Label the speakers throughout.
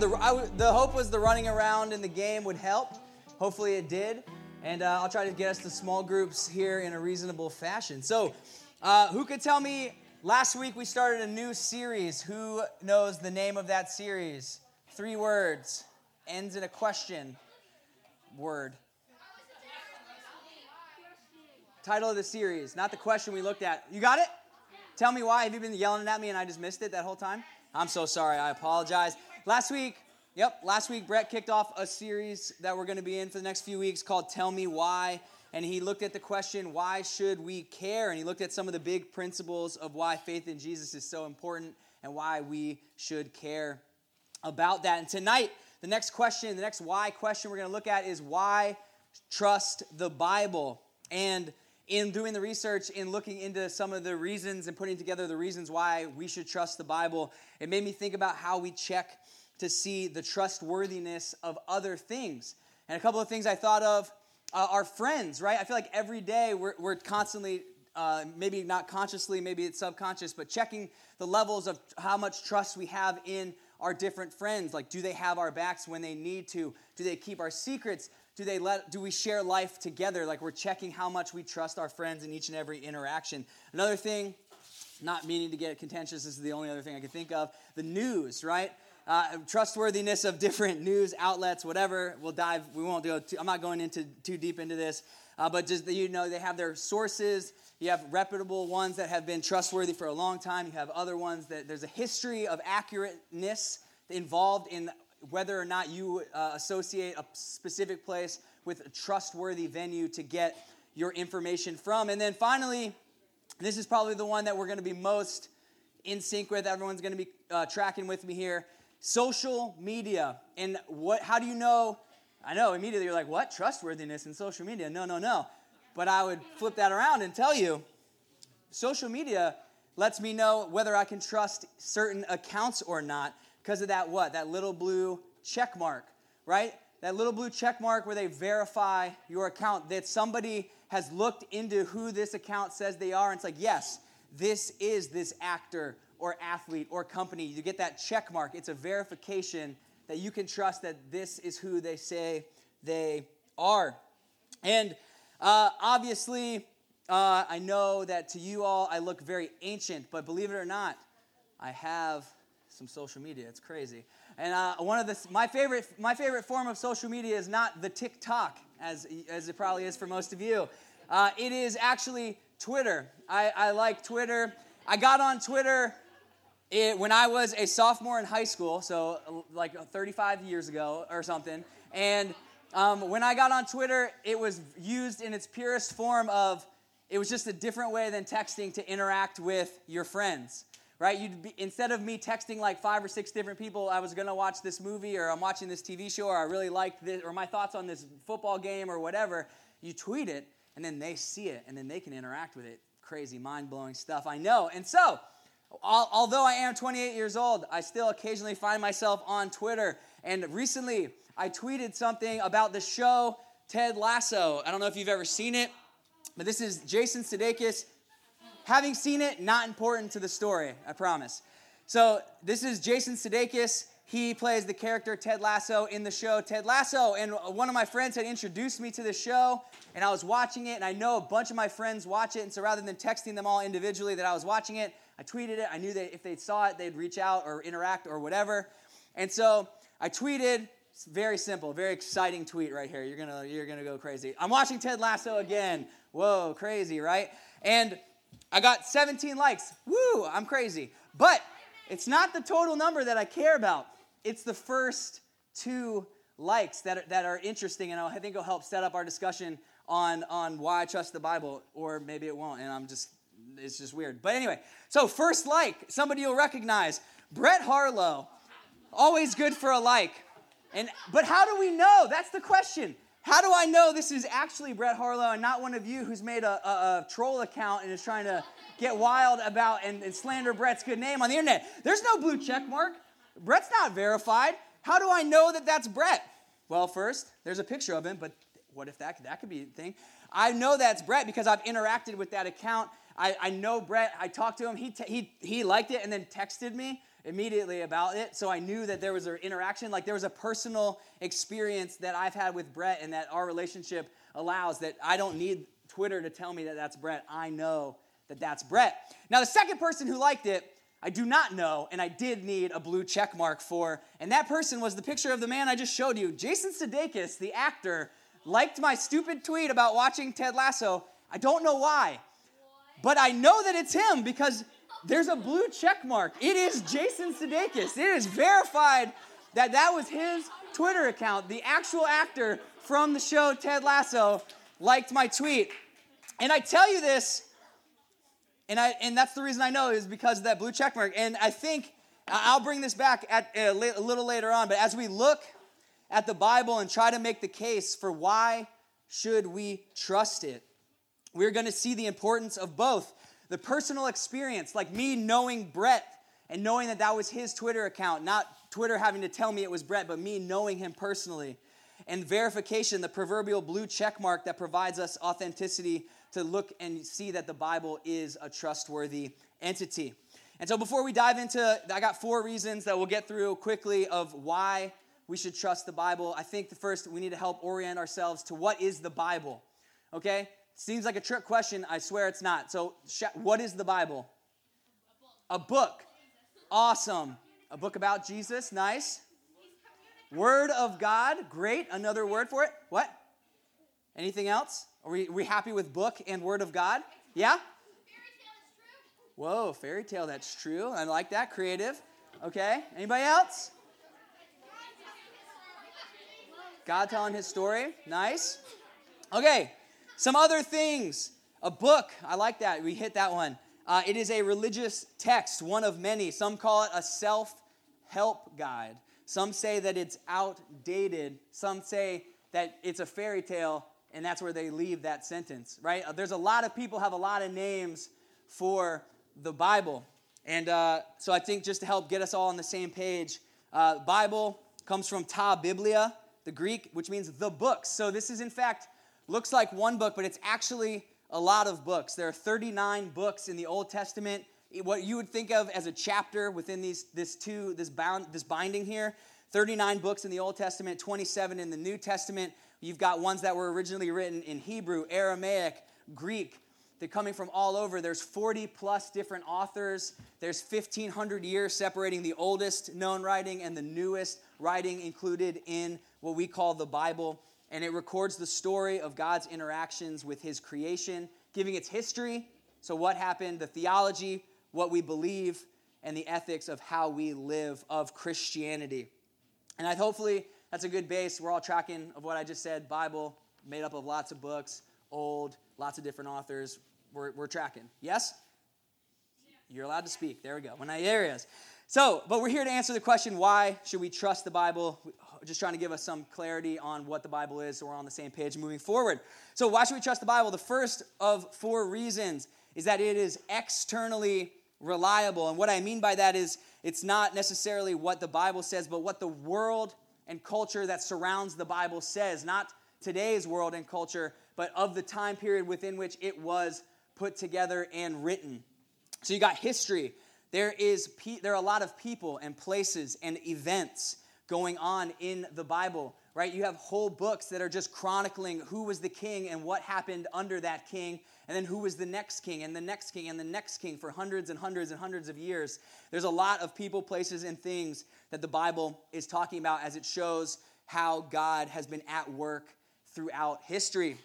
Speaker 1: The, I, the hope was the running around in the game would help. Hopefully it did. And uh, I'll try to get us to small groups here in a reasonable fashion. So, uh, who could tell me? Last week we started a new series. Who knows the name of that series? Three words, ends in a question word. Title of the series, not the question we looked at. You got it? Tell me why. Have you been yelling at me and I just missed it that whole time? I'm so sorry. I apologize. Last week, yep, last week Brett kicked off a series that we're going to be in for the next few weeks called Tell Me Why. And he looked at the question, why should we care? And he looked at some of the big principles of why faith in Jesus is so important and why we should care about that. And tonight, the next question, the next why question we're going to look at is why trust the Bible? And in doing the research, in looking into some of the reasons and putting together the reasons why we should trust the Bible, it made me think about how we check to see the trustworthiness of other things. And a couple of things I thought of uh, are friends, right? I feel like every day we're, we're constantly, uh, maybe not consciously, maybe it's subconscious, but checking the levels of how much trust we have in our different friends. Like, do they have our backs when they need to? Do they keep our secrets? do they let do we share life together like we're checking how much we trust our friends in each and every interaction another thing not meaning to get contentious this is the only other thing i can think of the news right uh, trustworthiness of different news outlets whatever we'll dive we won't go too, i'm not going into too deep into this uh, but just you know they have their sources you have reputable ones that have been trustworthy for a long time you have other ones that there's a history of accurateness involved in whether or not you uh, associate a specific place with a trustworthy venue to get your information from. And then finally, this is probably the one that we're going to be most in sync with. Everyone's going to be uh, tracking with me here. Social media. And what? How do you know? I know immediately you're like, what? Trustworthiness in social media? No, no, no. But I would flip that around and tell you social media lets me know whether I can trust certain accounts or not because of that what? That little blue check mark, right? That little blue check mark where they verify your account, that somebody has looked into who this account says they are, and it's like, yes, this is this actor or athlete or company. You get that check mark. It's a verification that you can trust that this is who they say they are. And uh, obviously, uh, I know that to you all, I look very ancient, but believe it or not, I have some social media. It's crazy. And uh, one of the my favorite my favorite form of social media is not the TikTok as as it probably is for most of you. Uh, it is actually Twitter. I, I like Twitter. I got on Twitter it, when I was a sophomore in high school, so like 35 years ago or something. And um, when I got on Twitter, it was used in its purest form of it was just a different way than texting to interact with your friends right? You'd be, instead of me texting like five or six different people, I was gonna watch this movie or I'm watching this TV show or I really liked this or my thoughts on this football game or whatever. You tweet it and then they see it and then they can interact with it. Crazy, mind blowing stuff, I know. And so, although I am 28 years old, I still occasionally find myself on Twitter. And recently, I tweeted something about the show Ted Lasso. I don't know if you've ever seen it, but this is Jason Sudeikis Having seen it, not important to the story, I promise. So, this is Jason Sudeikis. He plays the character Ted Lasso in the show Ted Lasso. And one of my friends had introduced me to the show, and I was watching it, and I know a bunch of my friends watch it. And so, rather than texting them all individually that I was watching it, I tweeted it. I knew that if they saw it, they'd reach out or interact or whatever. And so, I tweeted, it's very simple, very exciting tweet right here. You're gonna, you're gonna go crazy. I'm watching Ted Lasso again. Whoa, crazy, right? And I got 17 likes. Woo, I'm crazy. But it's not the total number that I care about. It's the first two likes that are, that are interesting, and I think it'll help set up our discussion on, on why I trust the Bible, or maybe it won't, and I'm just, it's just weird. But anyway, so first like, somebody you'll recognize, Brett Harlow, always good for a like. And, but how do we know? That's the question. How do I know this is actually Brett Harlow and not one of you who's made a, a, a troll account and is trying to get wild about and, and slander Brett's good name on the internet? There's no blue check mark. Brett's not verified. How do I know that that's Brett? Well, first, there's a picture of him, but what if that, that could be a thing? I know that's Brett because I've interacted with that account I, I know Brett. I talked to him. He, te- he, he liked it and then texted me immediately about it. So I knew that there was an interaction. Like there was a personal experience that I've had with Brett and that our relationship allows that I don't need Twitter to tell me that that's Brett. I know that that's Brett. Now, the second person who liked it, I do not know, and I did need a blue check mark for. And that person was the picture of the man I just showed you. Jason Sudeikis, the actor, liked my stupid tweet about watching Ted Lasso. I don't know why, but I know that it's him because there's a blue check mark. It is Jason Sudeikis. It is verified that that was his Twitter account. The actual actor from the show Ted Lasso liked my tweet. And I tell you this, and I and that's the reason I know is because of that blue check mark. And I think I'll bring this back at a little later on. But as we look at the Bible and try to make the case for why should we trust it, we're going to see the importance of both the personal experience, like me knowing Brett and knowing that that was his Twitter account, not Twitter having to tell me it was Brett, but me knowing him personally. And verification, the proverbial blue check mark that provides us authenticity to look and see that the Bible is a trustworthy entity. And so before we dive into, I got four reasons that we'll get through quickly of why we should trust the Bible. I think the first, we need to help orient ourselves to what is the Bible. Okay? Seems like a trick question. I swear it's not. So, what is the Bible? A book. Awesome. A book about Jesus. Nice. Word of God. Great. Another word for it. What? Anything else? Are we, are we happy with book and word of God? Yeah? Whoa, fairy tale, that's true. I like that. Creative. Okay. Anybody else? God telling his story. Nice. Okay. Some other things. A book, I like that. We hit that one. Uh, it is a religious text, one of many. Some call it a self help guide. Some say that it's outdated. Some say that it's a fairy tale, and that's where they leave that sentence, right? Uh, there's a lot of people have a lot of names for the Bible. And uh, so I think just to help get us all on the same page, uh, Bible comes from ta biblia, the Greek, which means the books. So this is in fact looks like one book, but it's actually a lot of books. There are 39 books in the Old Testament. What you would think of as a chapter within these this two this bound this binding here. 39 books in the Old Testament, 27 in the New Testament. You've got ones that were originally written in Hebrew, Aramaic, Greek. They're coming from all over. There's 40 plus different authors. There's 1,500 years separating the oldest known writing and the newest writing included in what we call the Bible and it records the story of God's interactions with his creation, giving its history, so what happened, the theology, what we believe, and the ethics of how we live of Christianity. And I hopefully that's a good base. We're all tracking of what I just said. Bible made up of lots of books, old, lots of different authors. We're, we're tracking. Yes? You're allowed to speak. There we go. When I areas. So, but we're here to answer the question why should we trust the Bible? just trying to give us some clarity on what the Bible is so we're on the same page moving forward. So, why should we trust the Bible? The first of four reasons is that it is externally reliable. And what I mean by that is it's not necessarily what the Bible says, but what the world and culture that surrounds the Bible says. Not today's world and culture, but of the time period within which it was put together and written. So, you got history. There, is, there are a lot of people and places and events going on in the Bible, right? You have whole books that are just chronicling who was the king and what happened under that king, and then who was the next king and the next king and the next king for hundreds and hundreds and hundreds of years. There's a lot of people, places, and things that the Bible is talking about as it shows how God has been at work throughout history.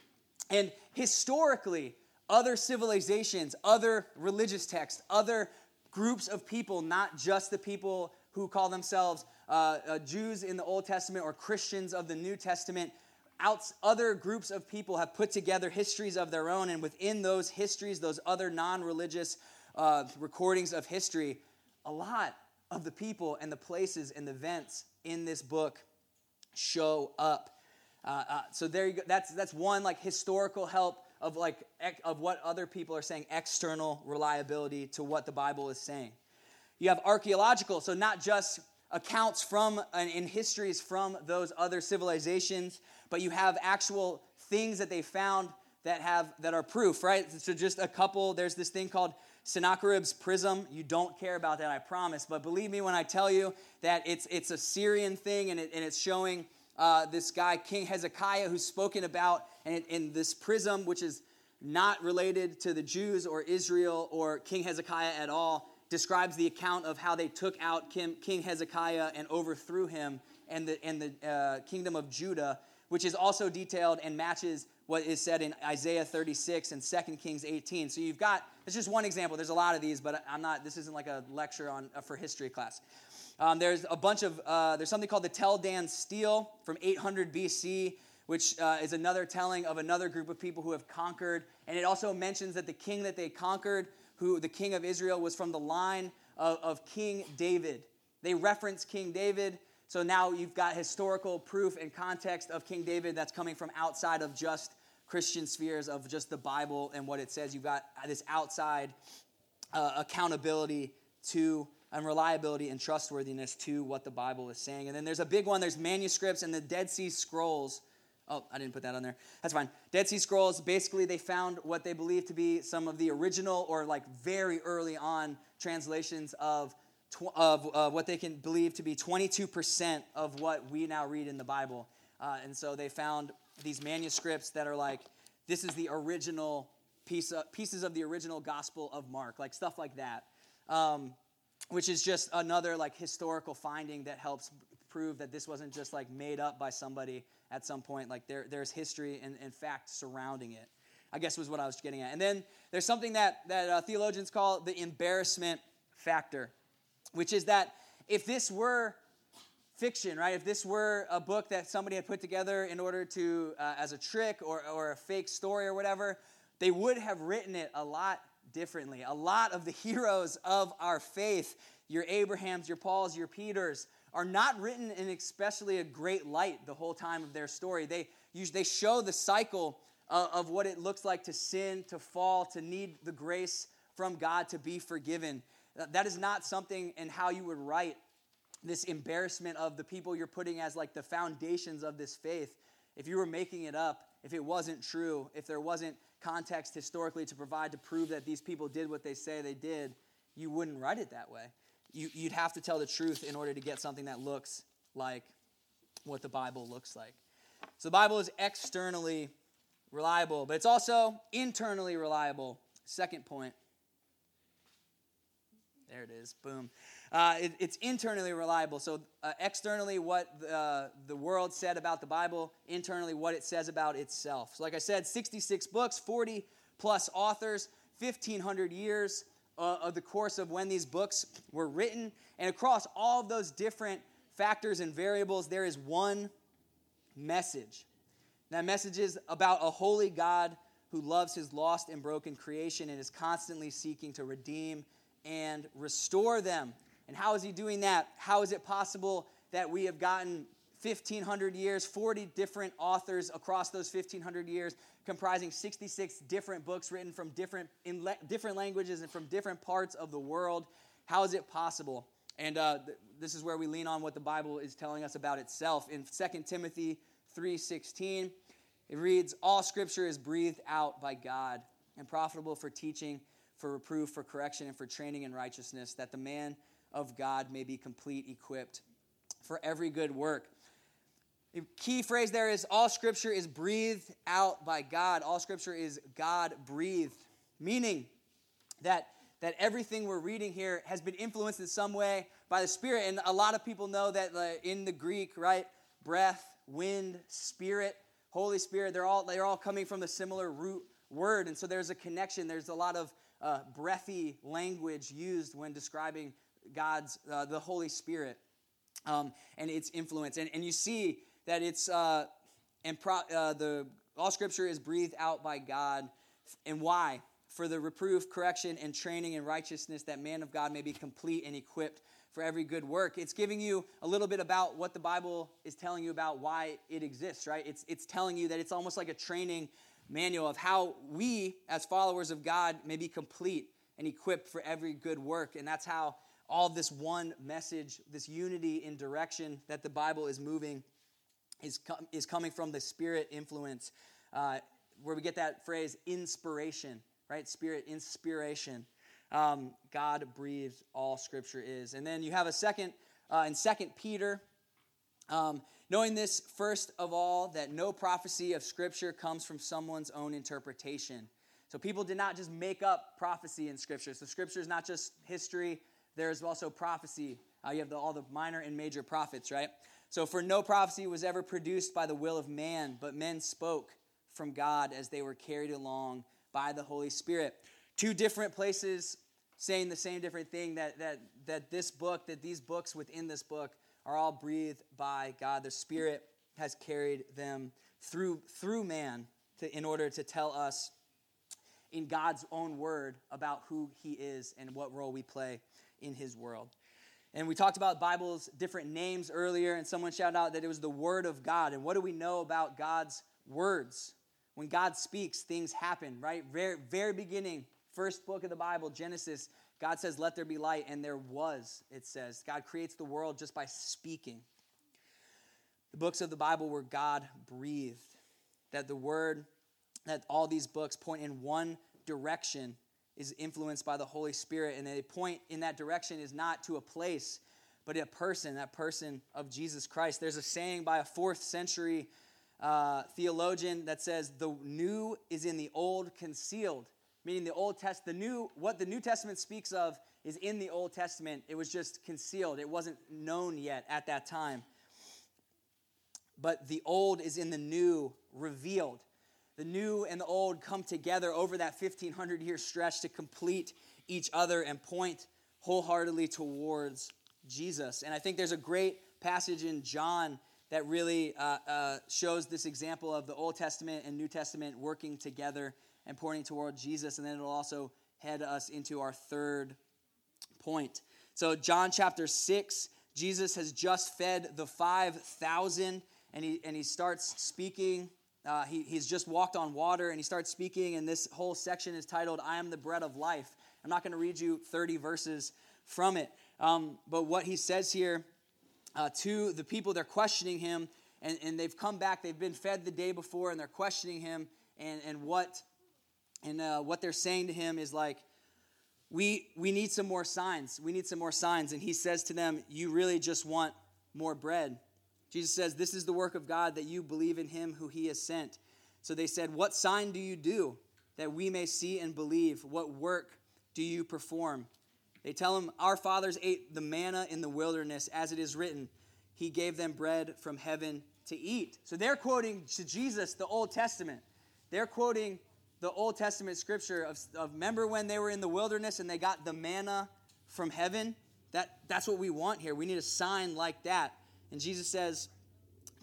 Speaker 1: And historically, other civilizations, other religious texts, other groups of people, not just the people who call themselves uh, uh, Jews in the Old Testament or Christians of the New Testament. Out, other groups of people have put together histories of their own, and within those histories, those other non religious uh, recordings of history, a lot of the people and the places and the events in this book show up. Uh, uh, so there you go. That's that's one like historical help of like of what other people are saying, external reliability to what the Bible is saying. You have archaeological, so not just accounts from and histories from those other civilizations, but you have actual things that they found that have that are proof, right? So just a couple. There's this thing called Sennacherib's prism. You don't care about that, I promise. But believe me when I tell you that it's it's Assyrian thing, and, it, and it's showing uh, this guy King Hezekiah who's spoken about, and in this prism, which is not related to the Jews or Israel or King Hezekiah at all, describes the account of how they took out King Hezekiah and overthrew him and the, and the uh, kingdom of Judah, which is also detailed and matches what is said in Isaiah 36 and 2 Kings 18. So you've got, it's just one example. There's a lot of these, but I'm not, this isn't like a lecture on uh, for history class. Um, there's a bunch of, uh, there's something called the Tel Dan stele from 800 BC, which uh, is another telling of another group of people who have conquered. And it also mentions that the king that they conquered, who the king of Israel, was from the line of, of King David. They reference King David. So now you've got historical proof and context of King David that's coming from outside of just Christian spheres, of just the Bible and what it says. You've got this outside uh, accountability to and reliability and trustworthiness to what the Bible is saying. And then there's a big one there's manuscripts and the Dead Sea Scrolls. Oh, I didn't put that on there. That's fine. Dead Sea Scrolls, basically, they found what they believe to be some of the original or like very early on translations of, of uh, what they can believe to be 22% of what we now read in the Bible. Uh, and so they found these manuscripts that are like, this is the original piece of, pieces of the original Gospel of Mark, like stuff like that. Um, which is just another like historical finding that helps prove that this wasn't just like made up by somebody at some point. Like there, there's history and, and fact surrounding it. I guess was what I was getting at. And then there's something that that uh, theologians call the embarrassment factor, which is that if this were fiction, right? If this were a book that somebody had put together in order to, uh, as a trick or, or a fake story or whatever, they would have written it a lot differently. A lot of the heroes of our faith, your Abrahams, your Pauls, your Peters, are not written in especially a great light the whole time of their story. They, they show the cycle of, of what it looks like to sin, to fall, to need the grace from God to be forgiven. That is not something in how you would write this embarrassment of the people you're putting as like the foundations of this faith. If you were making it up, if it wasn't true, if there wasn't context historically to provide to prove that these people did what they say they did, you wouldn't write it that way. You, would have to tell the truth in order to get something that looks like what the Bible looks like. So the Bible is externally reliable, but it's also internally reliable. Second point. There it is. Boom. Uh, it, it's internally reliable. So, uh, externally, what the, uh, the world said about the Bible, internally, what it says about itself. So, like I said, 66 books, 40 plus authors, 1,500 years uh, of the course of when these books were written. And across all of those different factors and variables, there is one message. That message is about a holy God who loves his lost and broken creation and is constantly seeking to redeem and restore them. And how is he doing that? How is it possible that we have gotten 1,500 years, 40 different authors across those 1,500 years, comprising 66 different books written from different, in le- different languages and from different parts of the world? How is it possible? And uh, th- this is where we lean on what the Bible is telling us about itself. In 2 Timothy 3.16, it reads, All scripture is breathed out by God and profitable for teaching, for reproof, for correction, and for training in righteousness, that the man of God may be complete, equipped for every good work. The key phrase there is all scripture is breathed out by God. All scripture is God breathed, meaning that that everything we're reading here has been influenced in some way by the Spirit. And a lot of people know that in the Greek, right, breath, wind, spirit, Holy Spirit, they're all they're all coming from a similar root word, and so there's a connection. There's a lot of uh, breathy language used when describing God's, uh, the Holy Spirit um, and its influence. And, and you see that it's, uh, and pro, uh, the, all scripture is breathed out by God. And why? For the reproof, correction, and training in righteousness, that man of God may be complete and equipped for every good work. It's giving you a little bit about what the Bible is telling you about why it exists, right? It's, it's telling you that it's almost like a training manual of how we, as followers of God, may be complete and equipped for every good work. And that's how all this one message, this unity in direction that the Bible is moving, is, com- is coming from the Spirit influence. Uh, where we get that phrase inspiration, right? Spirit, inspiration. Um, God breathes all scripture is. And then you have a second uh, in Second Peter. Um, knowing this, first of all, that no prophecy of scripture comes from someone's own interpretation. So people did not just make up prophecy in scripture. So scripture is not just history, there's also prophecy. Uh, you have the, all the minor and major prophets, right? So, for no prophecy was ever produced by the will of man, but men spoke from God as they were carried along by the Holy Spirit. Two different places saying the same different thing that, that, that this book, that these books within this book are all breathed by God. The Spirit has carried them through, through man to, in order to tell us in God's own word about who He is and what role we play in His world. And we talked about Bible's different names earlier, and someone shouted out that it was the Word of God. And what do we know about God's words? When God speaks, things happen, right? Very, very beginning, first book of the Bible, Genesis, God says, Let there be light, and there was, it says. God creates the world just by speaking. The books of the Bible were God breathed, that the Word, that all these books point in one direction is influenced by the Holy Spirit, and they point in that direction is not to a place, but a person, that person of Jesus Christ. There's a saying by a fourth century uh, theologian that says, The new is in the old concealed, meaning the Old Test, the new, what the New Testament speaks of is in the Old Testament. It was just concealed, it wasn't known yet at that time. But the old is in the new revealed the new and the old come together over that 1500 year stretch to complete each other and point wholeheartedly towards Jesus. And I think there's a great passage in John that really uh, uh, shows this example of the Old Testament and New Testament working together and pointing toward Jesus. And then it'll also head us into our third point. So, John chapter 6, Jesus has just fed the 5,000, and he, and he starts speaking uh, he, he's just walked on water and he starts speaking, and this whole section is titled, I am the bread of life. I'm not going to read you 30 verses from it. Um, but what he says here uh, to the people, they're questioning him, and, and they've come back, they've been fed the day before, and they're questioning him, and, and what and uh, what they're saying to him is like, we, we need some more signs. We need some more signs. And he says to them, You really just want more bread. Jesus says, This is the work of God that you believe in him who he has sent. So they said, What sign do you do that we may see and believe? What work do you perform? They tell him, Our fathers ate the manna in the wilderness, as it is written, He gave them bread from heaven to eat. So they're quoting to Jesus the Old Testament. They're quoting the Old Testament scripture of, of remember when they were in the wilderness and they got the manna from heaven? That, that's what we want here. We need a sign like that. And Jesus says,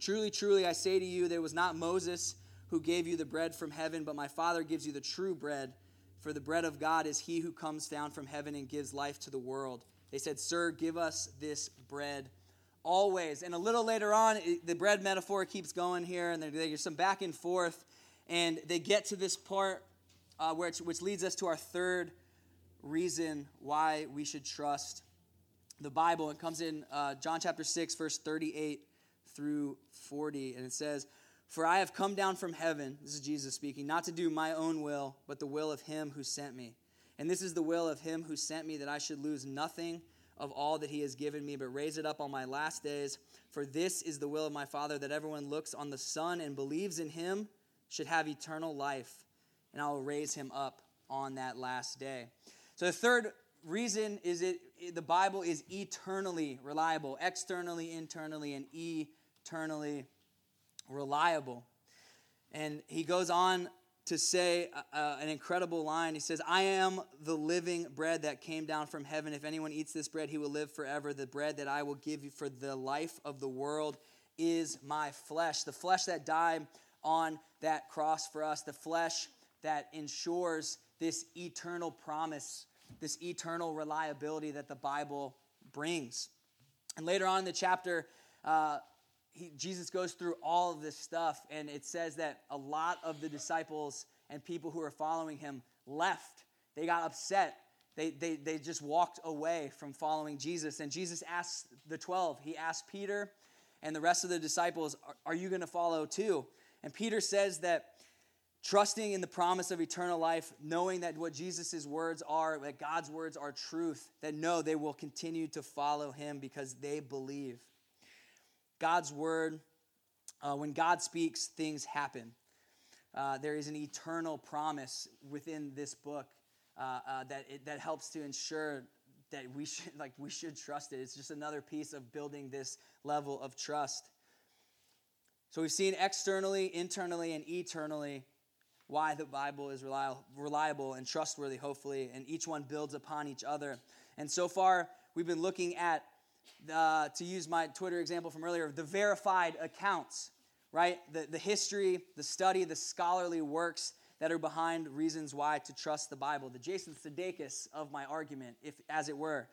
Speaker 1: Truly, truly, I say to you, there was not Moses who gave you the bread from heaven, but my Father gives you the true bread. For the bread of God is he who comes down from heaven and gives life to the world. They said, Sir, give us this bread always. And a little later on, the bread metaphor keeps going here, and there's some back and forth. And they get to this part uh, which, which leads us to our third reason why we should trust the Bible. It comes in uh, John chapter 6, verse 38 through 40, and it says, For I have come down from heaven, this is Jesus speaking, not to do my own will, but the will of him who sent me. And this is the will of him who sent me, that I should lose nothing of all that he has given me, but raise it up on my last days. For this is the will of my Father, that everyone looks on the Son and believes in him should have eternal life, and I will raise him up on that last day. So the third reason is it the Bible is eternally reliable, externally, internally, and eternally reliable. And he goes on to say uh, uh, an incredible line. He says, I am the living bread that came down from heaven. If anyone eats this bread, he will live forever. The bread that I will give you for the life of the world is my flesh. The flesh that died on that cross for us, the flesh that ensures this eternal promise this eternal reliability that the Bible brings. And later on in the chapter, uh, he, Jesus goes through all of this stuff, and it says that a lot of the disciples and people who were following him left. They got upset. They, they, they just walked away from following Jesus. And Jesus asked the 12, he asked Peter and the rest of the disciples, Are, are you going to follow too? And Peter says that trusting in the promise of eternal life, knowing that what Jesus' words are, that God's words are truth, that no, they will continue to follow him because they believe. God's word, uh, when God speaks, things happen. Uh, there is an eternal promise within this book uh, uh that, it, that helps to ensure that we should like we should trust it. It's just another piece of building this level of trust. So we've seen externally, internally, and eternally why the Bible is reliable and trustworthy, hopefully, and each one builds upon each other. And so far, we've been looking at, the, to use my Twitter example from earlier, the verified accounts, right? The, the history, the study, the scholarly works that are behind reasons why to trust the Bible. The Jason Sudeikis of my argument, if as it were.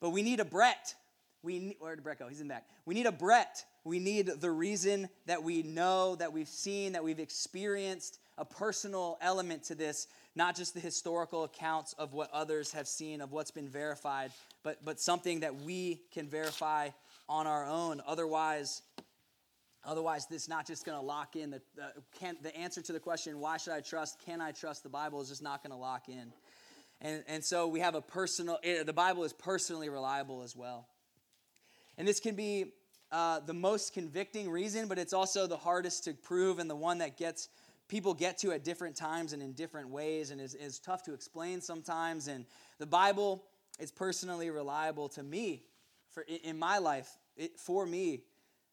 Speaker 1: But we need a Brett. We where did Brett go? He's in back. We need a Brett. We need the reason that we know, that we've seen, that we've experienced, a personal element to this, not just the historical accounts of what others have seen, of what's been verified, but, but something that we can verify on our own. Otherwise, otherwise this is not just going to lock in. The, the, can, the answer to the question, why should I trust, can I trust the Bible, is just not going to lock in. And, and so we have a personal, eh, the Bible is personally reliable as well. And this can be uh, the most convicting reason, but it's also the hardest to prove and the one that gets people get to at different times and in different ways and is, is tough to explain sometimes. And the Bible is personally reliable to me for in my life, it, for me,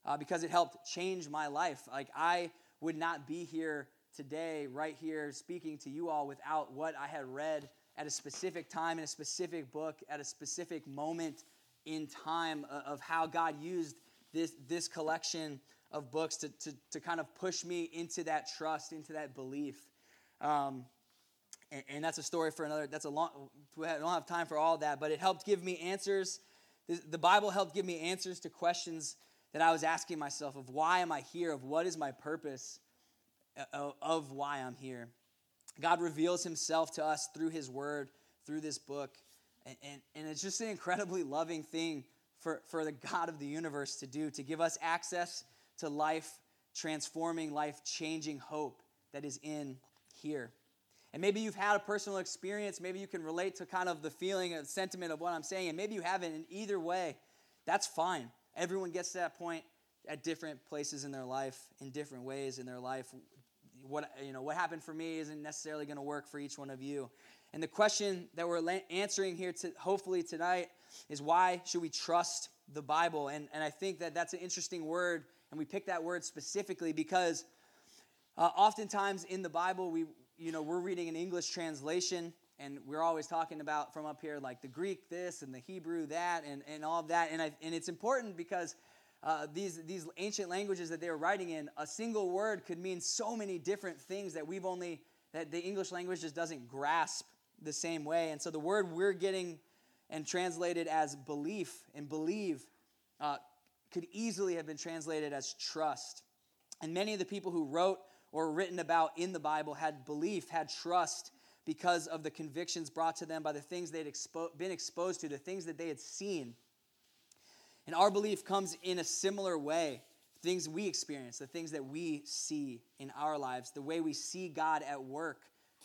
Speaker 1: uh, because it helped change my life. Like I would not be here today, right here, speaking to you all without what I had read at a specific time in a specific book at a specific moment in time of how God used this, this collection of books to, to, to kind of push me into that trust, into that belief. Um, and, and, that's a story for another, that's a long, we don't have time for all that, but it helped give me answers. The, the Bible helped give me answers to questions that I was asking myself of why am I here, of what is my purpose, uh, of, of why I'm here. God reveals himself to us through his word, through this book. And, and, and, it's just an incredibly loving thing for, for the God of the universe to do, to give us access to life transforming, life changing hope that is in here. And maybe you've had a personal experience. Maybe you can relate to kind of the feeling and sentiment of what I'm saying. And maybe you haven't. In either way, that's fine. Everyone gets to that point at different places in their life, in different ways in their life. What, you know, what happened for me isn't necessarily going to work for each one of you. And the question that we're answering here, to, hopefully tonight, is why should we trust the Bible? And, and I think that that's an interesting word and we pick that word specifically because uh, oftentimes in the Bible, we, you know, we're reading an English translation and we're always talking about from up here like the Greek this and the Hebrew that and, and all of that. And, I, and it's important because uh, these, these ancient languages that they were writing in, a single word could mean so many different things that we've only, that the English language just doesn't grasp the same way. And so the word we're getting and translated as belief and believe uh, could easily have been translated as trust. And many of the people who wrote or written about in the Bible had belief, had trust because of the convictions brought to them by the things they'd expo- been exposed to, the things that they had seen. And our belief comes in a similar way. Things we experience, the things that we see in our lives, the way we see God at work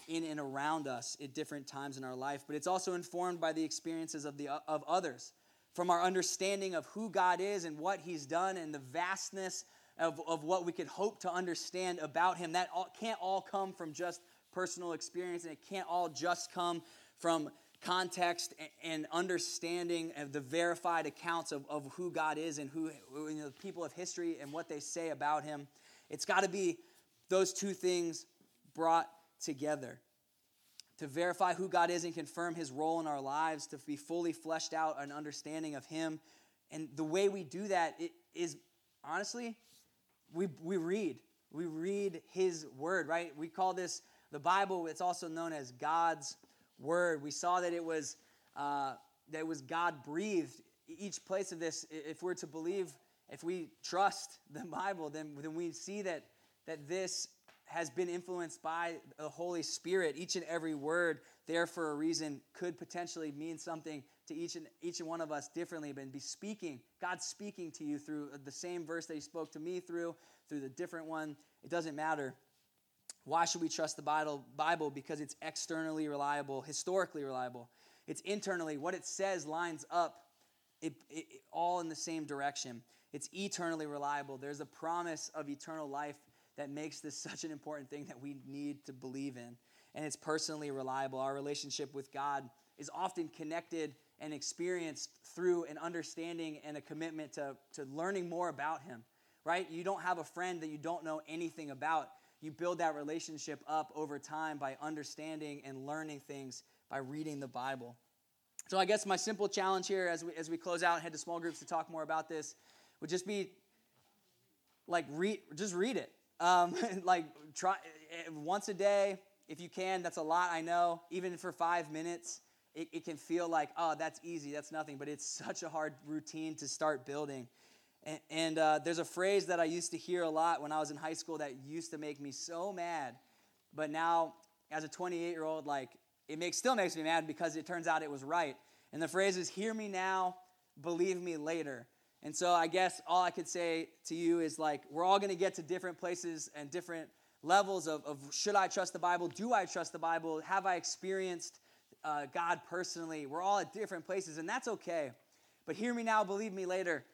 Speaker 1: in and around us at different times in our life. But it's also informed by the experiences of, the, uh, of others from our understanding of who God is and what He's done and the vastness of, of what we could hope to understand about Him. That all, can't all come from just personal experience, and it can't all just come from context and understanding of the verified accounts of, of who God is and who you know, the people of history and what they say about Him. It's got to be those two things brought together to verify who God is and confirm his role in our lives, to be fully fleshed out an understanding of him. And the way we do that is honestly, we, we read. We read his word, right? We call this the Bible, it's also known as God's word. We saw that it was uh, that it was God breathed. Each place of this, if we're to believe, if we trust the Bible, then, then we see that that this has been influenced by the Holy Spirit. Each and every word there for a reason could potentially mean something to each and each and one of us differently, but be speaking, God speaking to you through the same verse that He spoke to me through, through the different one. It doesn't matter. Why should we trust the Bible? Bible because it's externally reliable, historically reliable. It's internally what it says lines up it, it, all in the same direction. It's eternally reliable. There's a promise of eternal life that makes this such an important thing that we need to believe in. And it's personally reliable. Our relationship with God is often connected and experienced through an understanding and a commitment to, to learning more about Him, right? You don't have a friend that you don't know anything about. You build that relationship up over time by understanding and learning things by reading the Bible. So I guess my simple challenge here as we, as we close out and head to small groups to talk more about this would just be like read just read it um, like try once a day if you can that's a lot i know even for five minutes it, it can feel like oh that's easy that's nothing but it's such a hard routine to start building and, and uh, there's a phrase that i used to hear a lot when i was in high school that used to make me so mad but now as a 28 year old like it makes, still makes me mad because it turns out it was right. And the phrase is, hear me now, believe me later. And so I guess all I could say to you is like, we're all going to get to different places and different levels of, of, should I trust the Bible? Do I trust the Bible? Have I experienced uh, God personally? We're all at different places, and that's okay. But hear me now, believe me later.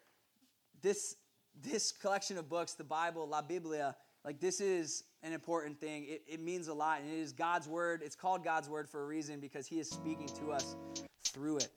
Speaker 1: This, this collection of books, the Bible, La Biblia, like this is an important thing. It, it means a lot, and it is God's word. It's called God's word for a reason because He is speaking to us through it.